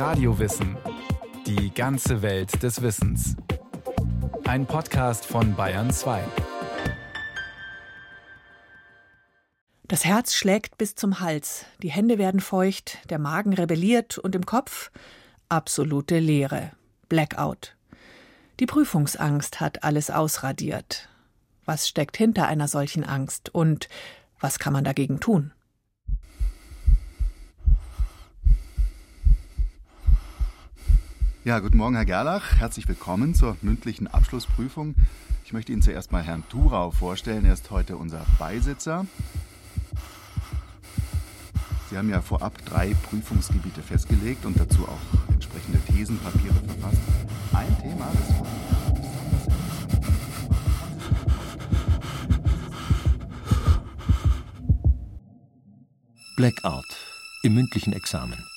Radiowissen. Die ganze Welt des Wissens. Ein Podcast von Bayern 2. Das Herz schlägt bis zum Hals, die Hände werden feucht, der Magen rebelliert und im Kopf absolute Leere. Blackout. Die Prüfungsangst hat alles ausradiert. Was steckt hinter einer solchen Angst und was kann man dagegen tun? Ja, guten Morgen, Herr Gerlach. Herzlich willkommen zur mündlichen Abschlussprüfung. Ich möchte Ihnen zuerst mal Herrn Thurau vorstellen. Er ist heute unser Beisitzer. Sie haben ja vorab drei Prüfungsgebiete festgelegt und dazu auch entsprechende Thesenpapiere verfasst. Ein Thema, das Blackout im mündlichen Examen.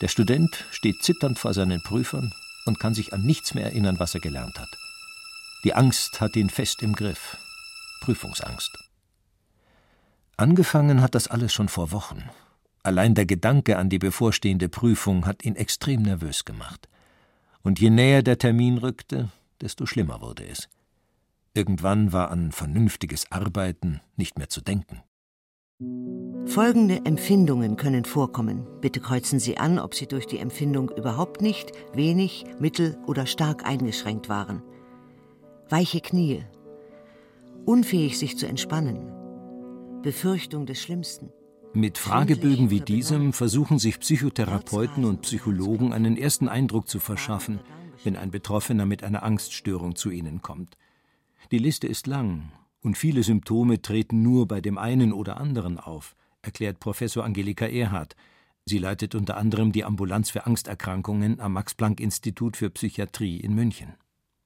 Der Student steht zitternd vor seinen Prüfern und kann sich an nichts mehr erinnern, was er gelernt hat. Die Angst hat ihn fest im Griff. Prüfungsangst. Angefangen hat das alles schon vor Wochen. Allein der Gedanke an die bevorstehende Prüfung hat ihn extrem nervös gemacht. Und je näher der Termin rückte, desto schlimmer wurde es. Irgendwann war an vernünftiges Arbeiten nicht mehr zu denken. Folgende Empfindungen können vorkommen. Bitte kreuzen Sie an, ob Sie durch die Empfindung überhaupt nicht, wenig, mittel oder stark eingeschränkt waren. Weiche Knie. Unfähig, sich zu entspannen. Befürchtung des Schlimmsten. Mit Fragebögen wie diesem versuchen sich Psychotherapeuten und Psychologen einen ersten Eindruck zu verschaffen, wenn ein Betroffener mit einer Angststörung zu ihnen kommt. Die Liste ist lang und viele Symptome treten nur bei dem einen oder anderen auf, erklärt Professor Angelika Erhardt. Sie leitet unter anderem die Ambulanz für Angsterkrankungen am Max-Planck-Institut für Psychiatrie in München.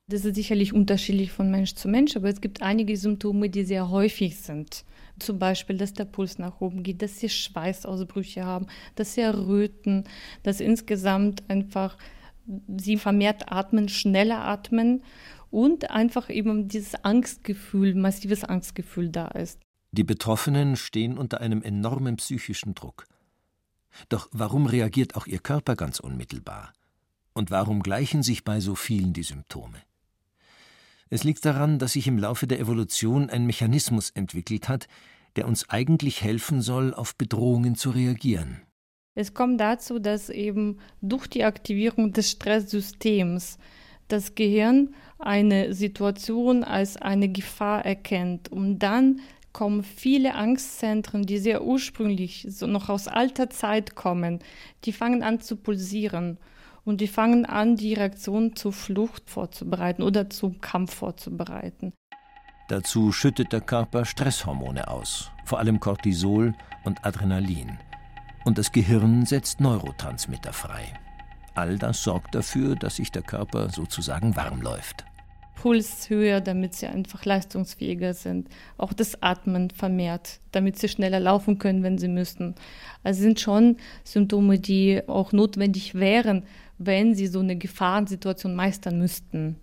Das ist sicherlich unterschiedlich von Mensch zu Mensch, aber es gibt einige Symptome, die sehr häufig sind. Zum Beispiel, dass der Puls nach oben geht, dass sie Schweißausbrüche haben, dass sie erröten, dass insgesamt einfach sie vermehrt atmen, schneller atmen und einfach eben dieses Angstgefühl, massives Angstgefühl da ist. Die Betroffenen stehen unter einem enormen psychischen Druck. Doch warum reagiert auch ihr Körper ganz unmittelbar? Und warum gleichen sich bei so vielen die Symptome? Es liegt daran, dass sich im Laufe der Evolution ein Mechanismus entwickelt hat, der uns eigentlich helfen soll, auf Bedrohungen zu reagieren. Es kommt dazu, dass eben durch die Aktivierung des Stresssystems das Gehirn eine Situation als eine Gefahr erkennt und dann kommen viele Angstzentren, die sehr ursprünglich so noch aus alter Zeit kommen, die fangen an zu pulsieren und die fangen an, die Reaktion zur Flucht vorzubereiten oder zum Kampf vorzubereiten. Dazu schüttet der Körper Stresshormone aus, vor allem Cortisol und Adrenalin. Und das Gehirn setzt Neurotransmitter frei. All das sorgt dafür, dass sich der Körper sozusagen warm läuft. Puls höher, damit sie einfach leistungsfähiger sind. Auch das Atmen vermehrt, damit sie schneller laufen können, wenn sie müssten. Also sind schon Symptome, die auch notwendig wären, wenn sie so eine Gefahrensituation meistern müssten.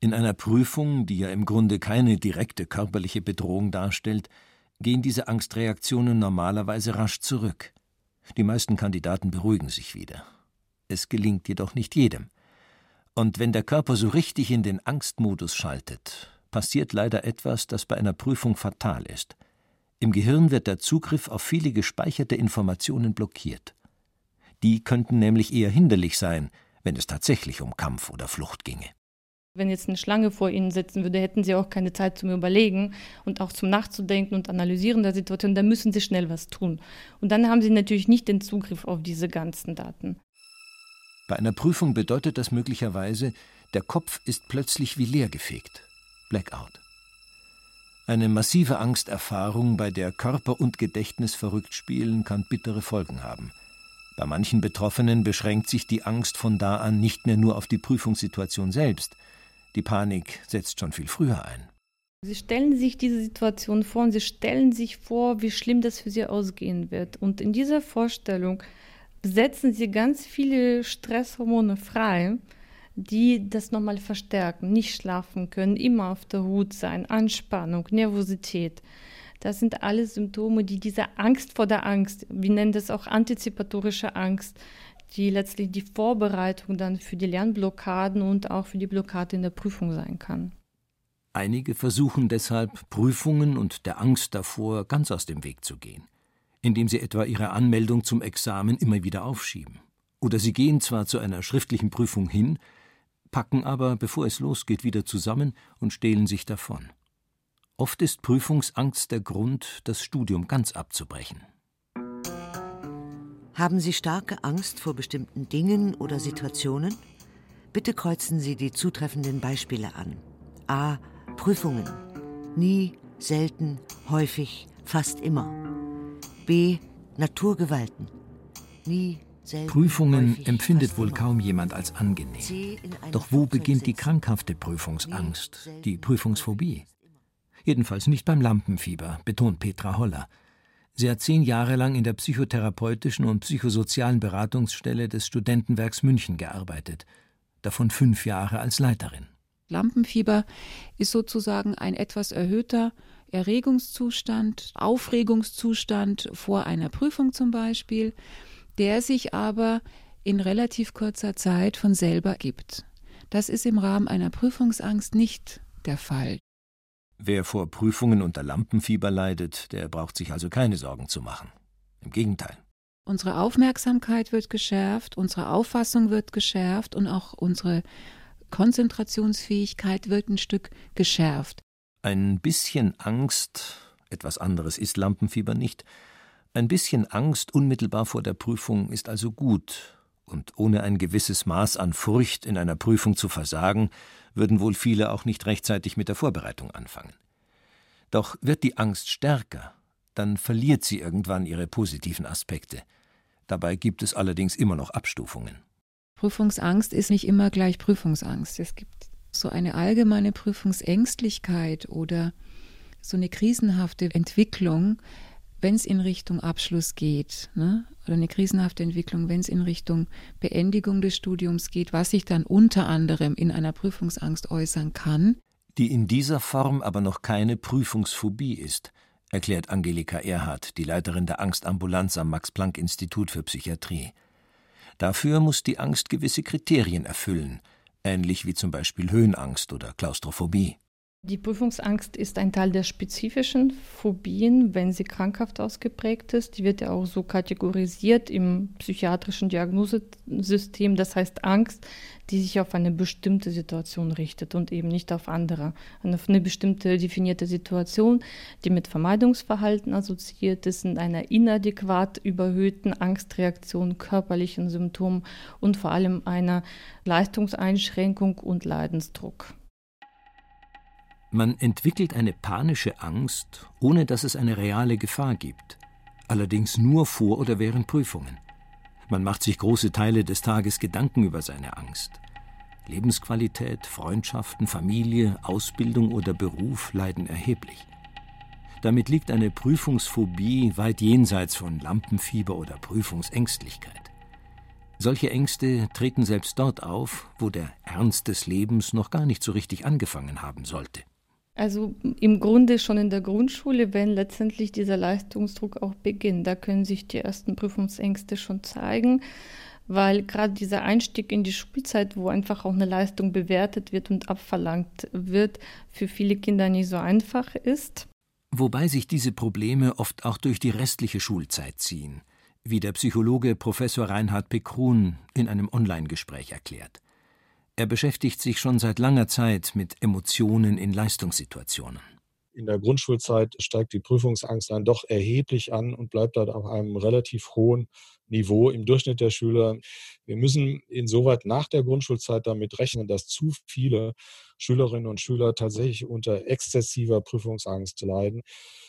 In einer Prüfung, die ja im Grunde keine direkte körperliche Bedrohung darstellt, gehen diese Angstreaktionen normalerweise rasch zurück. Die meisten Kandidaten beruhigen sich wieder. Es gelingt jedoch nicht jedem. Und wenn der Körper so richtig in den Angstmodus schaltet, passiert leider etwas, das bei einer Prüfung fatal ist. Im Gehirn wird der Zugriff auf viele gespeicherte Informationen blockiert. Die könnten nämlich eher hinderlich sein, wenn es tatsächlich um Kampf oder Flucht ginge. Wenn jetzt eine Schlange vor Ihnen sitzen würde, hätten Sie auch keine Zeit zum Überlegen und auch zum Nachzudenken und Analysieren der Situation. Da müssen Sie schnell was tun. Und dann haben Sie natürlich nicht den Zugriff auf diese ganzen Daten. Bei einer Prüfung bedeutet das möglicherweise, der Kopf ist plötzlich wie leergefegt. Blackout. Eine massive Angsterfahrung, bei der Körper und Gedächtnis verrückt spielen, kann bittere Folgen haben. Bei manchen Betroffenen beschränkt sich die Angst von da an nicht mehr nur auf die Prüfungssituation selbst. Die Panik setzt schon viel früher ein. Sie stellen sich diese Situation vor und sie stellen sich vor, wie schlimm das für sie ausgehen wird. Und in dieser Vorstellung setzen sie ganz viele Stresshormone frei, die das nochmal verstärken. Nicht schlafen können, immer auf der Hut sein, Anspannung, Nervosität. Das sind alles Symptome, die diese Angst vor der Angst, wir nennen das auch antizipatorische Angst, die letztlich die Vorbereitung dann für die Lernblockaden und auch für die Blockade in der Prüfung sein kann. Einige versuchen deshalb, Prüfungen und der Angst davor ganz aus dem Weg zu gehen, indem sie etwa ihre Anmeldung zum Examen immer wieder aufschieben. Oder sie gehen zwar zu einer schriftlichen Prüfung hin, packen aber, bevor es losgeht, wieder zusammen und stehlen sich davon. Oft ist Prüfungsangst der Grund, das Studium ganz abzubrechen. Haben Sie starke Angst vor bestimmten Dingen oder Situationen? Bitte kreuzen Sie die zutreffenden Beispiele an. A. Prüfungen. Nie, selten, häufig, fast immer. B. Naturgewalten. Nie, selten, Prüfungen häufig, empfindet wohl immer. kaum jemand als angenehm. Doch wo beginnt die krankhafte Prüfungsangst, die Prüfungsphobie? Jedenfalls nicht beim Lampenfieber, betont Petra Holler. Sie hat zehn Jahre lang in der psychotherapeutischen und psychosozialen Beratungsstelle des Studentenwerks München gearbeitet, davon fünf Jahre als Leiterin. Lampenfieber ist sozusagen ein etwas erhöhter Erregungszustand, Aufregungszustand vor einer Prüfung zum Beispiel, der sich aber in relativ kurzer Zeit von selber gibt. Das ist im Rahmen einer Prüfungsangst nicht der Fall. Wer vor Prüfungen unter Lampenfieber leidet, der braucht sich also keine Sorgen zu machen. Im Gegenteil. Unsere Aufmerksamkeit wird geschärft, unsere Auffassung wird geschärft und auch unsere Konzentrationsfähigkeit wird ein Stück geschärft. Ein bisschen Angst, etwas anderes ist Lampenfieber nicht, ein bisschen Angst unmittelbar vor der Prüfung ist also gut, und ohne ein gewisses Maß an Furcht in einer Prüfung zu versagen, würden wohl viele auch nicht rechtzeitig mit der Vorbereitung anfangen. Doch wird die Angst stärker, dann verliert sie irgendwann ihre positiven Aspekte. Dabei gibt es allerdings immer noch Abstufungen. Prüfungsangst ist nicht immer gleich Prüfungsangst. Es gibt so eine allgemeine Prüfungsängstlichkeit oder so eine krisenhafte Entwicklung, wenn es in Richtung Abschluss geht, ne? oder eine krisenhafte Entwicklung, wenn es in Richtung Beendigung des Studiums geht, was sich dann unter anderem in einer Prüfungsangst äußern kann. Die in dieser Form aber noch keine Prüfungsphobie ist, erklärt Angelika Erhardt, die Leiterin der Angstambulanz am Max-Planck-Institut für Psychiatrie. Dafür muss die Angst gewisse Kriterien erfüllen, ähnlich wie zum Beispiel Höhenangst oder Klaustrophobie. Die Prüfungsangst ist ein Teil der spezifischen Phobien, wenn sie krankhaft ausgeprägt ist. Die wird ja auch so kategorisiert im psychiatrischen Diagnosesystem. Das heißt Angst, die sich auf eine bestimmte Situation richtet und eben nicht auf andere. Auf eine bestimmte definierte Situation, die mit Vermeidungsverhalten assoziiert ist, in einer inadäquat überhöhten Angstreaktion, körperlichen Symptomen und vor allem einer Leistungseinschränkung und Leidensdruck. Man entwickelt eine panische Angst, ohne dass es eine reale Gefahr gibt, allerdings nur vor oder während Prüfungen. Man macht sich große Teile des Tages Gedanken über seine Angst. Lebensqualität, Freundschaften, Familie, Ausbildung oder Beruf leiden erheblich. Damit liegt eine Prüfungsphobie weit jenseits von Lampenfieber oder Prüfungsängstlichkeit. Solche Ängste treten selbst dort auf, wo der Ernst des Lebens noch gar nicht so richtig angefangen haben sollte. Also im Grunde schon in der Grundschule, wenn letztendlich dieser Leistungsdruck auch beginnt. Da können sich die ersten Prüfungsängste schon zeigen, weil gerade dieser Einstieg in die Schulzeit, wo einfach auch eine Leistung bewertet wird und abverlangt wird, für viele Kinder nicht so einfach ist. Wobei sich diese Probleme oft auch durch die restliche Schulzeit ziehen, wie der Psychologe Professor Reinhard Pekrun in einem Online-Gespräch erklärt. Er beschäftigt sich schon seit langer Zeit mit Emotionen in Leistungssituationen. In der Grundschulzeit steigt die Prüfungsangst dann doch erheblich an und bleibt dort auf einem relativ hohen Niveau im Durchschnitt der Schüler. Wir müssen insoweit nach der Grundschulzeit damit rechnen, dass zu viele Schülerinnen und Schüler tatsächlich unter exzessiver Prüfungsangst leiden.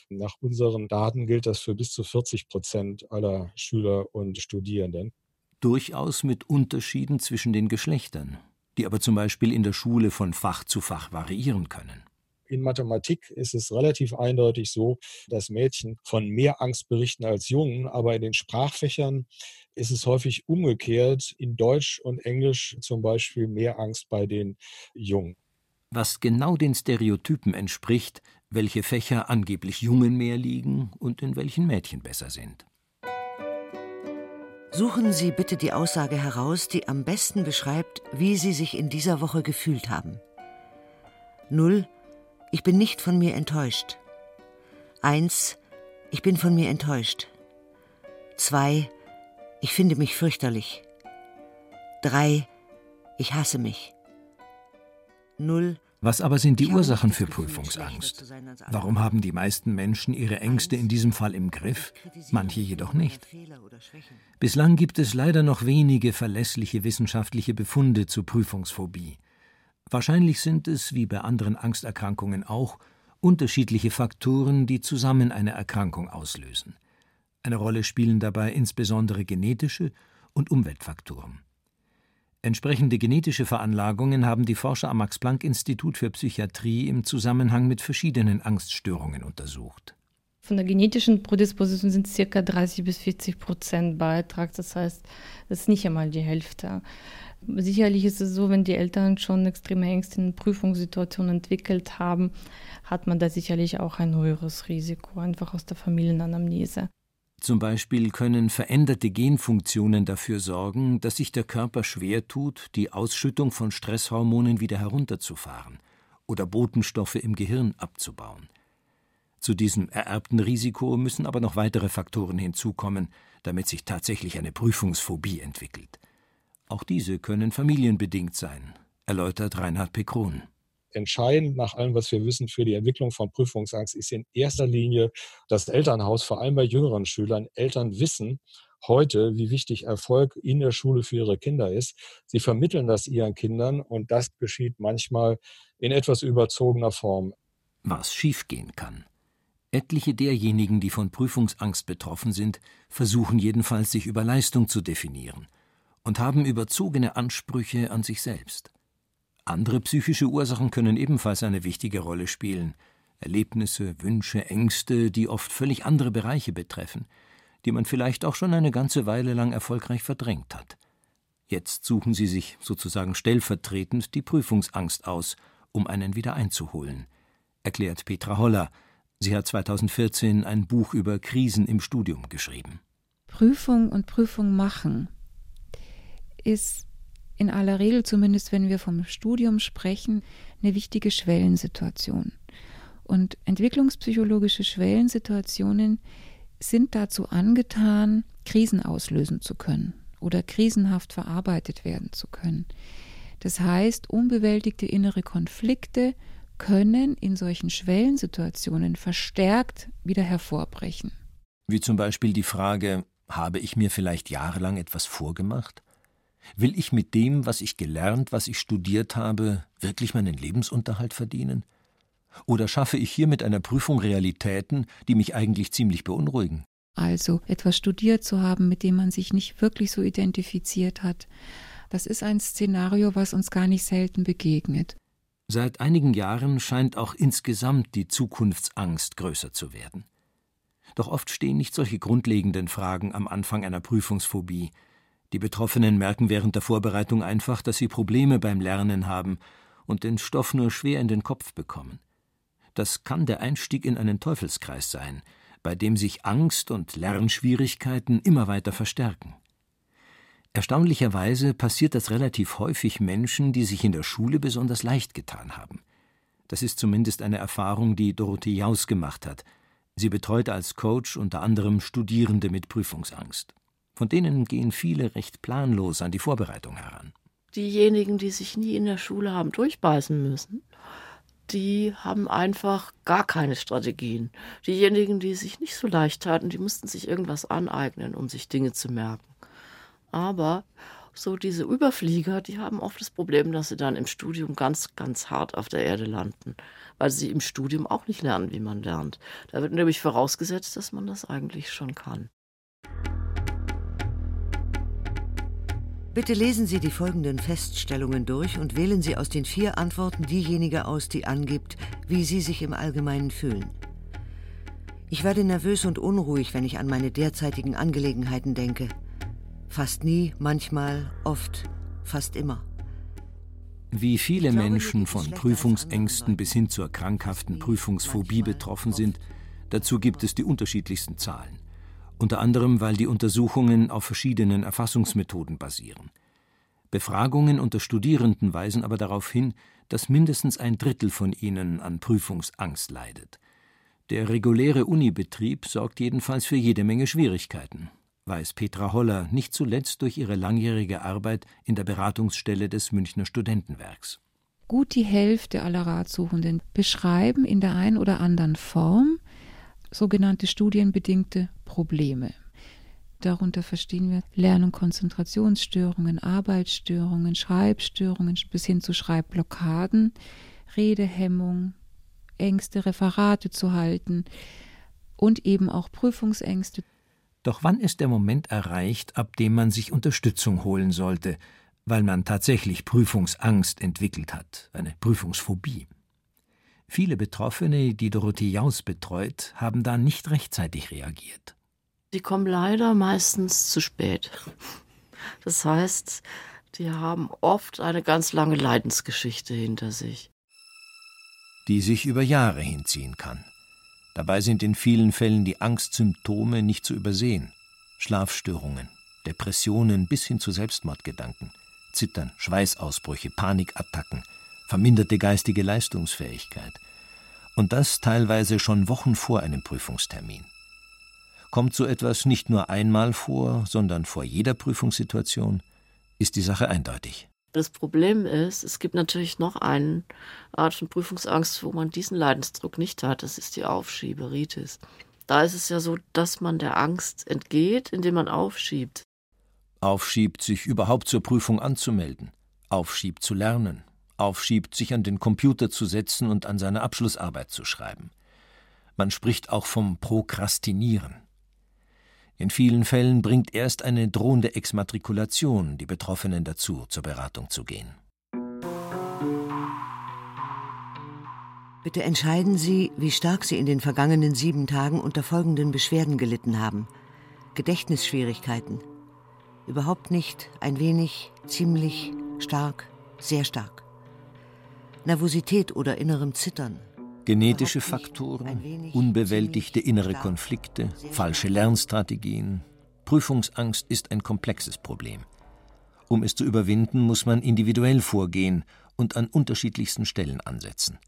Nach unseren Daten gilt das für bis zu 40 Prozent aller Schüler und Studierenden. Durchaus mit Unterschieden zwischen den Geschlechtern, die aber zum Beispiel in der Schule von Fach zu Fach variieren können. In Mathematik ist es relativ eindeutig so, dass Mädchen von mehr Angst berichten als Jungen, aber in den Sprachfächern ist es häufig umgekehrt. In Deutsch und Englisch zum Beispiel mehr Angst bei den Jungen. Was genau den Stereotypen entspricht, welche Fächer angeblich Jungen mehr liegen und in welchen Mädchen besser sind. Suchen Sie bitte die Aussage heraus, die am besten beschreibt, wie Sie sich in dieser Woche gefühlt haben. 0. Ich bin nicht von mir enttäuscht. 1. Ich bin von mir enttäuscht. 2. Ich finde mich fürchterlich. 3. Ich hasse mich. 0. Was aber sind die Ursachen für Prüfungsangst? Warum haben die meisten Menschen ihre Ängste in diesem Fall im Griff, manche jedoch nicht? Bislang gibt es leider noch wenige verlässliche wissenschaftliche Befunde zur Prüfungsphobie. Wahrscheinlich sind es, wie bei anderen Angsterkrankungen auch, unterschiedliche Faktoren, die zusammen eine Erkrankung auslösen. Eine Rolle spielen dabei insbesondere genetische und Umweltfaktoren. Entsprechende genetische Veranlagungen haben die Forscher am Max-Planck-Institut für Psychiatrie im Zusammenhang mit verschiedenen Angststörungen untersucht. Von der genetischen Prädisposition sind ca. 30 bis 40 Prozent Beitrag. Das heißt, das ist nicht einmal die Hälfte. Sicherlich ist es so, wenn die Eltern schon extreme Ängste in Prüfungssituationen entwickelt haben, hat man da sicherlich auch ein höheres Risiko, einfach aus der Familienanamnese. Zum Beispiel können veränderte Genfunktionen dafür sorgen, dass sich der Körper schwer tut, die Ausschüttung von Stresshormonen wieder herunterzufahren oder Botenstoffe im Gehirn abzubauen. Zu diesem ererbten Risiko müssen aber noch weitere Faktoren hinzukommen, damit sich tatsächlich eine Prüfungsphobie entwickelt. Auch diese können familienbedingt sein, erläutert Reinhard Pekron entscheidend nach allem, was wir wissen für die Entwicklung von Prüfungsangst, ist in erster Linie das Elternhaus, vor allem bei jüngeren Schülern. Eltern wissen heute, wie wichtig Erfolg in der Schule für ihre Kinder ist. Sie vermitteln das ihren Kindern und das geschieht manchmal in etwas überzogener Form. Was schiefgehen kann. Etliche derjenigen, die von Prüfungsangst betroffen sind, versuchen jedenfalls, sich über Leistung zu definieren und haben überzogene Ansprüche an sich selbst. Andere psychische Ursachen können ebenfalls eine wichtige Rolle spielen. Erlebnisse, Wünsche, Ängste, die oft völlig andere Bereiche betreffen, die man vielleicht auch schon eine ganze Weile lang erfolgreich verdrängt hat. Jetzt suchen sie sich sozusagen stellvertretend die Prüfungsangst aus, um einen wieder einzuholen, erklärt Petra Holler. Sie hat 2014 ein Buch über Krisen im Studium geschrieben. Prüfung und Prüfung machen ist in aller Regel, zumindest wenn wir vom Studium sprechen, eine wichtige Schwellensituation. Und entwicklungspsychologische Schwellensituationen sind dazu angetan, Krisen auslösen zu können oder krisenhaft verarbeitet werden zu können. Das heißt, unbewältigte innere Konflikte können in solchen Schwellensituationen verstärkt wieder hervorbrechen. Wie zum Beispiel die Frage, habe ich mir vielleicht jahrelang etwas vorgemacht? Will ich mit dem, was ich gelernt, was ich studiert habe, wirklich meinen Lebensunterhalt verdienen? Oder schaffe ich hier mit einer Prüfung Realitäten, die mich eigentlich ziemlich beunruhigen? Also etwas studiert zu haben, mit dem man sich nicht wirklich so identifiziert hat, das ist ein Szenario, was uns gar nicht selten begegnet. Seit einigen Jahren scheint auch insgesamt die Zukunftsangst größer zu werden. Doch oft stehen nicht solche grundlegenden Fragen am Anfang einer Prüfungsphobie, die Betroffenen merken während der Vorbereitung einfach, dass sie Probleme beim Lernen haben und den Stoff nur schwer in den Kopf bekommen. Das kann der Einstieg in einen Teufelskreis sein, bei dem sich Angst und Lernschwierigkeiten immer weiter verstärken. Erstaunlicherweise passiert das relativ häufig Menschen, die sich in der Schule besonders leicht getan haben. Das ist zumindest eine Erfahrung, die Dorothee Jaus gemacht hat. Sie betreut als Coach unter anderem Studierende mit Prüfungsangst. Von denen gehen viele recht planlos an die Vorbereitung heran. Diejenigen, die sich nie in der Schule haben durchbeißen müssen, die haben einfach gar keine Strategien. Diejenigen, die sich nicht so leicht taten, die mussten sich irgendwas aneignen, um sich Dinge zu merken. Aber so diese Überflieger, die haben oft das Problem, dass sie dann im Studium ganz, ganz hart auf der Erde landen, weil sie im Studium auch nicht lernen, wie man lernt. Da wird nämlich vorausgesetzt, dass man das eigentlich schon kann. Bitte lesen Sie die folgenden Feststellungen durch und wählen Sie aus den vier Antworten diejenige aus, die angibt, wie Sie sich im Allgemeinen fühlen. Ich werde nervös und unruhig, wenn ich an meine derzeitigen Angelegenheiten denke. Fast nie, manchmal, oft, fast immer. Wie viele Menschen von Prüfungsängsten bis hin zur krankhaften Prüfungsphobie betroffen sind, dazu gibt es die unterschiedlichsten Zahlen. Unter anderem weil die Untersuchungen auf verschiedenen Erfassungsmethoden basieren. Befragungen unter Studierenden weisen aber darauf hin, dass mindestens ein Drittel von ihnen an Prüfungsangst leidet. Der reguläre Unibetrieb sorgt jedenfalls für jede Menge Schwierigkeiten, weiß Petra Holler nicht zuletzt durch ihre langjährige Arbeit in der Beratungsstelle des Münchner Studentenwerks. Gut die Hälfte aller Ratsuchenden beschreiben in der einen oder anderen Form sogenannte studienbedingte Probleme. Darunter verstehen wir Lern- und Konzentrationsstörungen, Arbeitsstörungen, Schreibstörungen bis hin zu Schreibblockaden, Redehemmung, Ängste, Referate zu halten und eben auch Prüfungsängste. Doch wann ist der Moment erreicht, ab dem man sich Unterstützung holen sollte, weil man tatsächlich Prüfungsangst entwickelt hat, eine Prüfungsphobie? Viele Betroffene, die Dorothee Jaus betreut, haben da nicht rechtzeitig reagiert. Die kommen leider meistens zu spät. Das heißt, die haben oft eine ganz lange Leidensgeschichte hinter sich. Die sich über Jahre hinziehen kann. Dabei sind in vielen Fällen die Angstsymptome nicht zu übersehen. Schlafstörungen, Depressionen bis hin zu Selbstmordgedanken, Zittern, Schweißausbrüche, Panikattacken, verminderte geistige Leistungsfähigkeit. Und das teilweise schon Wochen vor einem Prüfungstermin. Kommt so etwas nicht nur einmal vor, sondern vor jeder Prüfungssituation, ist die Sache eindeutig. Das Problem ist, es gibt natürlich noch eine Art von Prüfungsangst, wo man diesen Leidensdruck nicht hat. Das ist die Aufschieberitis. Da ist es ja so, dass man der Angst entgeht, indem man aufschiebt. Aufschiebt, sich überhaupt zur Prüfung anzumelden. Aufschiebt zu lernen. Aufschiebt, sich an den Computer zu setzen und an seine Abschlussarbeit zu schreiben. Man spricht auch vom Prokrastinieren. In vielen Fällen bringt erst eine drohende Exmatrikulation die Betroffenen dazu, zur Beratung zu gehen. Bitte entscheiden Sie, wie stark Sie in den vergangenen sieben Tagen unter folgenden Beschwerden gelitten haben. Gedächtnisschwierigkeiten. Überhaupt nicht, ein wenig, ziemlich, stark, sehr stark. Nervosität oder innerem Zittern. Genetische Faktoren, unbewältigte innere Konflikte, falsche Lernstrategien. Prüfungsangst ist ein komplexes Problem. Um es zu überwinden, muss man individuell vorgehen und an unterschiedlichsten Stellen ansetzen.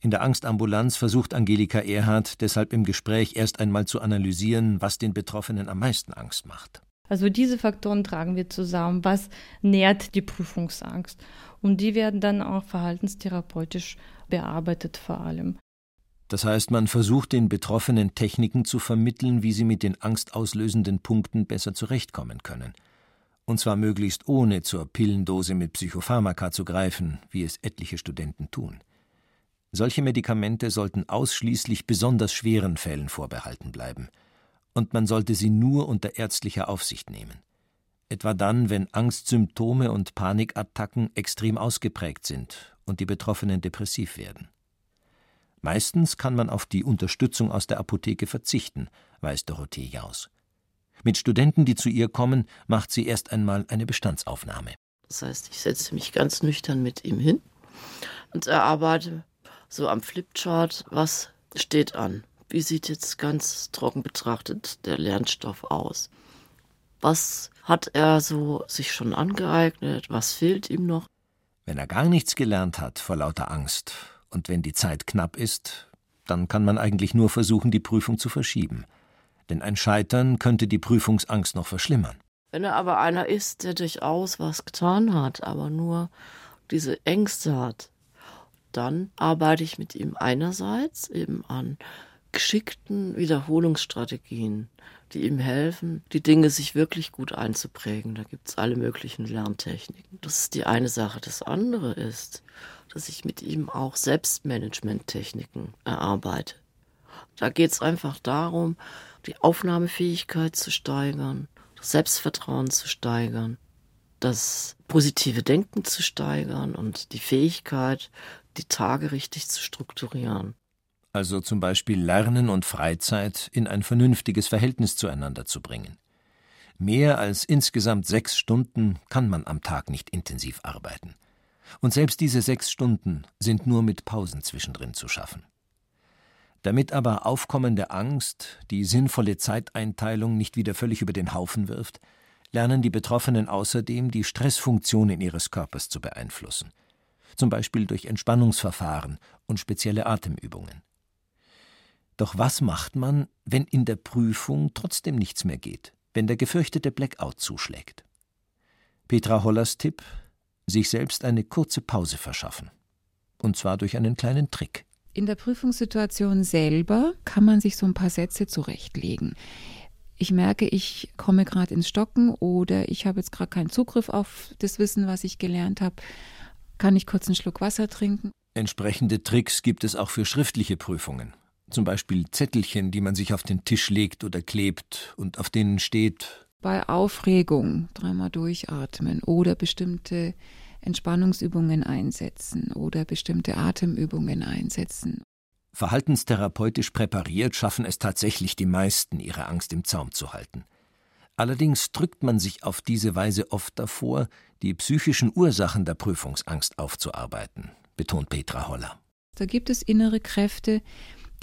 In der Angstambulanz versucht Angelika Erhardt deshalb im Gespräch erst einmal zu analysieren, was den Betroffenen am meisten Angst macht. Also diese Faktoren tragen wir zusammen. Was nährt die Prüfungsangst? Und die werden dann auch verhaltenstherapeutisch bearbeitet vor allem. Das heißt, man versucht den Betroffenen Techniken zu vermitteln, wie sie mit den angstauslösenden Punkten besser zurechtkommen können. Und zwar möglichst ohne zur Pillendose mit Psychopharmaka zu greifen, wie es etliche Studenten tun. Solche Medikamente sollten ausschließlich besonders schweren Fällen vorbehalten bleiben. Und man sollte sie nur unter ärztlicher Aufsicht nehmen. Etwa dann, wenn Angstsymptome und Panikattacken extrem ausgeprägt sind und die Betroffenen depressiv werden. Meistens kann man auf die Unterstützung aus der Apotheke verzichten, weiß Dorothee Jaus. Mit Studenten, die zu ihr kommen, macht sie erst einmal eine Bestandsaufnahme. Das heißt, ich setze mich ganz nüchtern mit ihm hin und erarbeite so am Flipchart, was steht an. Wie sieht jetzt ganz trocken betrachtet der Lernstoff aus? Was hat er so sich schon angeeignet? Was fehlt ihm noch? Wenn er gar nichts gelernt hat vor lauter Angst und wenn die Zeit knapp ist, dann kann man eigentlich nur versuchen, die Prüfung zu verschieben. Denn ein Scheitern könnte die Prüfungsangst noch verschlimmern. Wenn er aber einer ist, der durchaus was getan hat, aber nur diese Ängste hat, dann arbeite ich mit ihm einerseits eben an geschickten Wiederholungsstrategien, die ihm helfen, die Dinge sich wirklich gut einzuprägen. Da gibt es alle möglichen Lerntechniken. Das ist die eine Sache. Das andere ist, dass ich mit ihm auch Selbstmanagement-Techniken erarbeite. Da geht es einfach darum, die Aufnahmefähigkeit zu steigern, das Selbstvertrauen zu steigern, das positive Denken zu steigern und die Fähigkeit, die Tage richtig zu strukturieren also zum Beispiel Lernen und Freizeit in ein vernünftiges Verhältnis zueinander zu bringen. Mehr als insgesamt sechs Stunden kann man am Tag nicht intensiv arbeiten. Und selbst diese sechs Stunden sind nur mit Pausen zwischendrin zu schaffen. Damit aber aufkommende Angst die sinnvolle Zeiteinteilung nicht wieder völlig über den Haufen wirft, lernen die Betroffenen außerdem, die Stressfunktionen ihres Körpers zu beeinflussen, zum Beispiel durch Entspannungsverfahren und spezielle Atemübungen. Doch was macht man, wenn in der Prüfung trotzdem nichts mehr geht, wenn der gefürchtete Blackout zuschlägt? Petra Hollers Tipp: sich selbst eine kurze Pause verschaffen. Und zwar durch einen kleinen Trick. In der Prüfungssituation selber kann man sich so ein paar Sätze zurechtlegen. Ich merke, ich komme gerade ins Stocken oder ich habe jetzt gerade keinen Zugriff auf das Wissen, was ich gelernt habe. Kann ich kurz einen Schluck Wasser trinken? Entsprechende Tricks gibt es auch für schriftliche Prüfungen. Zum Beispiel Zettelchen, die man sich auf den Tisch legt oder klebt und auf denen steht. Bei Aufregung dreimal durchatmen oder bestimmte Entspannungsübungen einsetzen oder bestimmte Atemübungen einsetzen. Verhaltenstherapeutisch präpariert schaffen es tatsächlich die meisten, ihre Angst im Zaum zu halten. Allerdings drückt man sich auf diese Weise oft davor, die psychischen Ursachen der Prüfungsangst aufzuarbeiten, betont Petra Holler. Da gibt es innere Kräfte,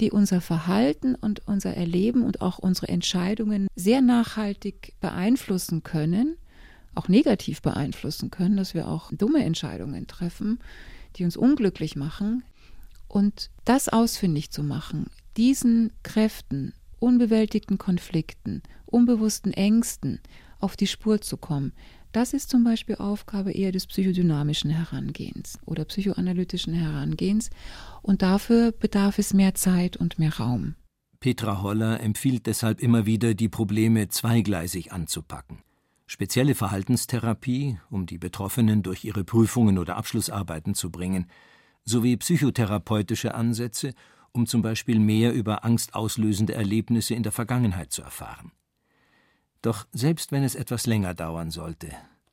die unser Verhalten und unser Erleben und auch unsere Entscheidungen sehr nachhaltig beeinflussen können auch negativ beeinflussen können, dass wir auch dumme Entscheidungen treffen, die uns unglücklich machen. Und das ausfindig zu machen, diesen Kräften, unbewältigten Konflikten, unbewussten Ängsten auf die Spur zu kommen, das ist zum Beispiel Aufgabe eher des psychodynamischen Herangehens oder psychoanalytischen Herangehens. Und dafür bedarf es mehr Zeit und mehr Raum. Petra Holler empfiehlt deshalb immer wieder, die Probleme zweigleisig anzupacken spezielle Verhaltenstherapie, um die Betroffenen durch ihre Prüfungen oder Abschlussarbeiten zu bringen, sowie psychotherapeutische Ansätze, um zum Beispiel mehr über angstauslösende Erlebnisse in der Vergangenheit zu erfahren. Doch selbst wenn es etwas länger dauern sollte,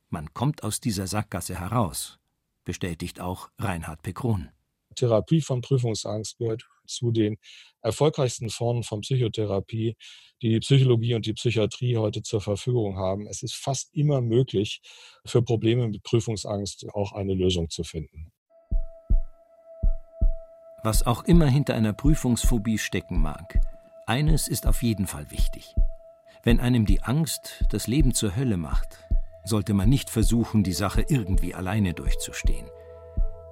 man kommt aus dieser Sackgasse heraus, bestätigt auch Reinhard Pekron. Therapie von Prüfungsangst gehört zu den erfolgreichsten Formen von Psychotherapie, die die Psychologie und die Psychiatrie heute zur Verfügung haben. Es ist fast immer möglich, für Probleme mit Prüfungsangst auch eine Lösung zu finden. Was auch immer hinter einer Prüfungsphobie stecken mag, eines ist auf jeden Fall wichtig. Wenn einem die Angst das Leben zur Hölle macht, sollte man nicht versuchen, die Sache irgendwie alleine durchzustehen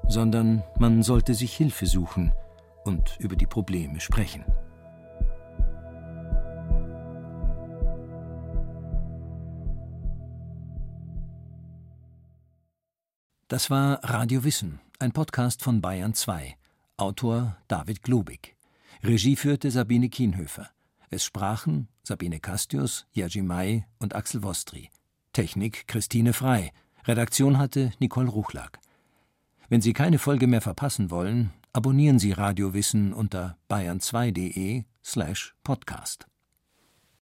sondern man sollte sich Hilfe suchen und über die Probleme sprechen. Das war Radio Wissen, ein Podcast von Bayern 2. Autor David Globig. Regie führte Sabine Kienhöfer. Es sprachen Sabine Castius, Jerzy May und Axel Wostri. Technik Christine Frei. Redaktion hatte Nicole Ruchlack. Wenn Sie keine Folge mehr verpassen wollen, abonnieren Sie Radio Wissen unter bayern2.de slash podcast.